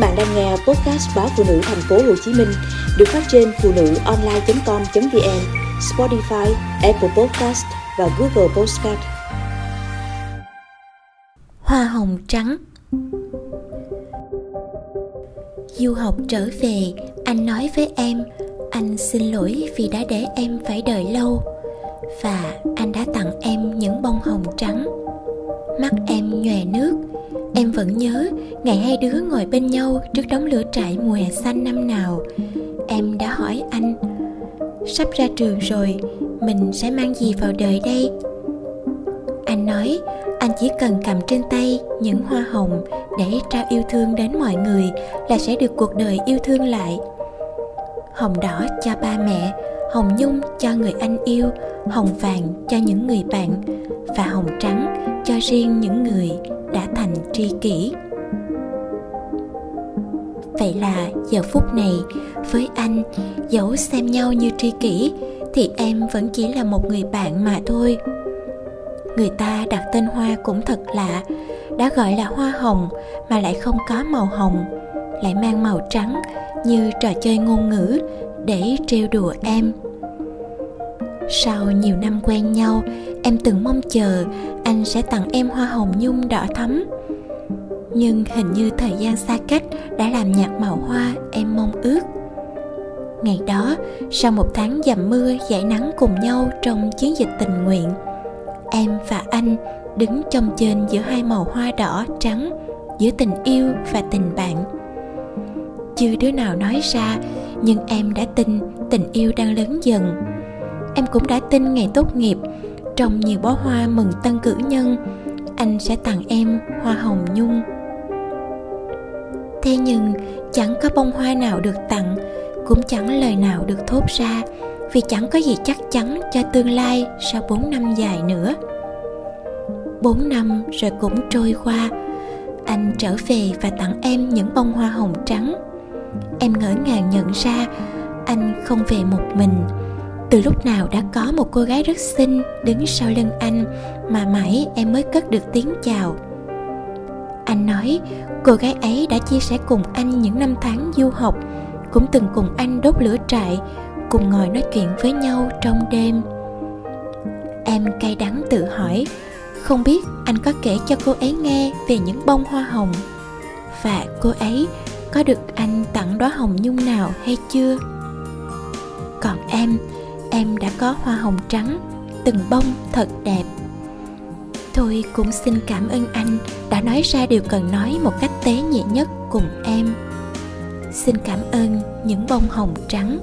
bạn đang nghe podcast báo phụ nữ thành phố Hồ Chí Minh được phát trên phụ nữ online.com.vn, Spotify, Apple Podcast và Google Podcast. Hoa hồng trắng Du học trở về, anh nói với em, anh xin lỗi vì đã để em phải đợi lâu và anh đã tặng em những bông hồng trắng. Mắt em nhòe nước, Em vẫn nhớ ngày hai đứa ngồi bên nhau trước đống lửa trại mùa hè xanh năm nào Em đã hỏi anh Sắp ra trường rồi, mình sẽ mang gì vào đời đây? Anh nói anh chỉ cần cầm trên tay những hoa hồng để trao yêu thương đến mọi người là sẽ được cuộc đời yêu thương lại. Hồng đỏ cho ba mẹ, hồng nhung cho người anh yêu, hồng vàng cho những người bạn và hồng trắng cho riêng những người tri kỷ. Vậy là giờ phút này, với anh, dẫu xem nhau như tri kỷ, thì em vẫn chỉ là một người bạn mà thôi. Người ta đặt tên hoa cũng thật lạ, đã gọi là hoa hồng mà lại không có màu hồng, lại mang màu trắng như trò chơi ngôn ngữ để trêu đùa em. Sau nhiều năm quen nhau, em từng mong chờ anh sẽ tặng em hoa hồng nhung đỏ thắm nhưng hình như thời gian xa cách đã làm nhạt màu hoa em mong ước. Ngày đó, sau một tháng dầm mưa, giải nắng cùng nhau trong chiến dịch tình nguyện, em và anh đứng trong trên giữa hai màu hoa đỏ trắng, giữa tình yêu và tình bạn. Chưa đứa nào nói ra, nhưng em đã tin tình yêu đang lớn dần. Em cũng đã tin ngày tốt nghiệp, trong nhiều bó hoa mừng tân cử nhân, anh sẽ tặng em hoa hồng nhung thế nhưng, chẳng có bông hoa nào được tặng, cũng chẳng lời nào được thốt ra, vì chẳng có gì chắc chắn cho tương lai sau 4 năm dài nữa. 4 năm rồi cũng trôi qua, anh trở về và tặng em những bông hoa hồng trắng. Em ngỡ ngàng nhận ra, anh không về một mình. Từ lúc nào đã có một cô gái rất xinh đứng sau lưng anh mà mãi em mới cất được tiếng chào anh nói, cô gái ấy đã chia sẻ cùng anh những năm tháng du học, cũng từng cùng anh đốt lửa trại, cùng ngồi nói chuyện với nhau trong đêm. Em cay đắng tự hỏi, không biết anh có kể cho cô ấy nghe về những bông hoa hồng? Và cô ấy có được anh tặng đóa hồng nhung nào hay chưa? Còn em em đã có hoa hồng trắng, từng bông thật đẹp tôi cũng xin cảm ơn anh đã nói ra điều cần nói một cách tế nhị nhất cùng em. Xin cảm ơn những bông hồng trắng.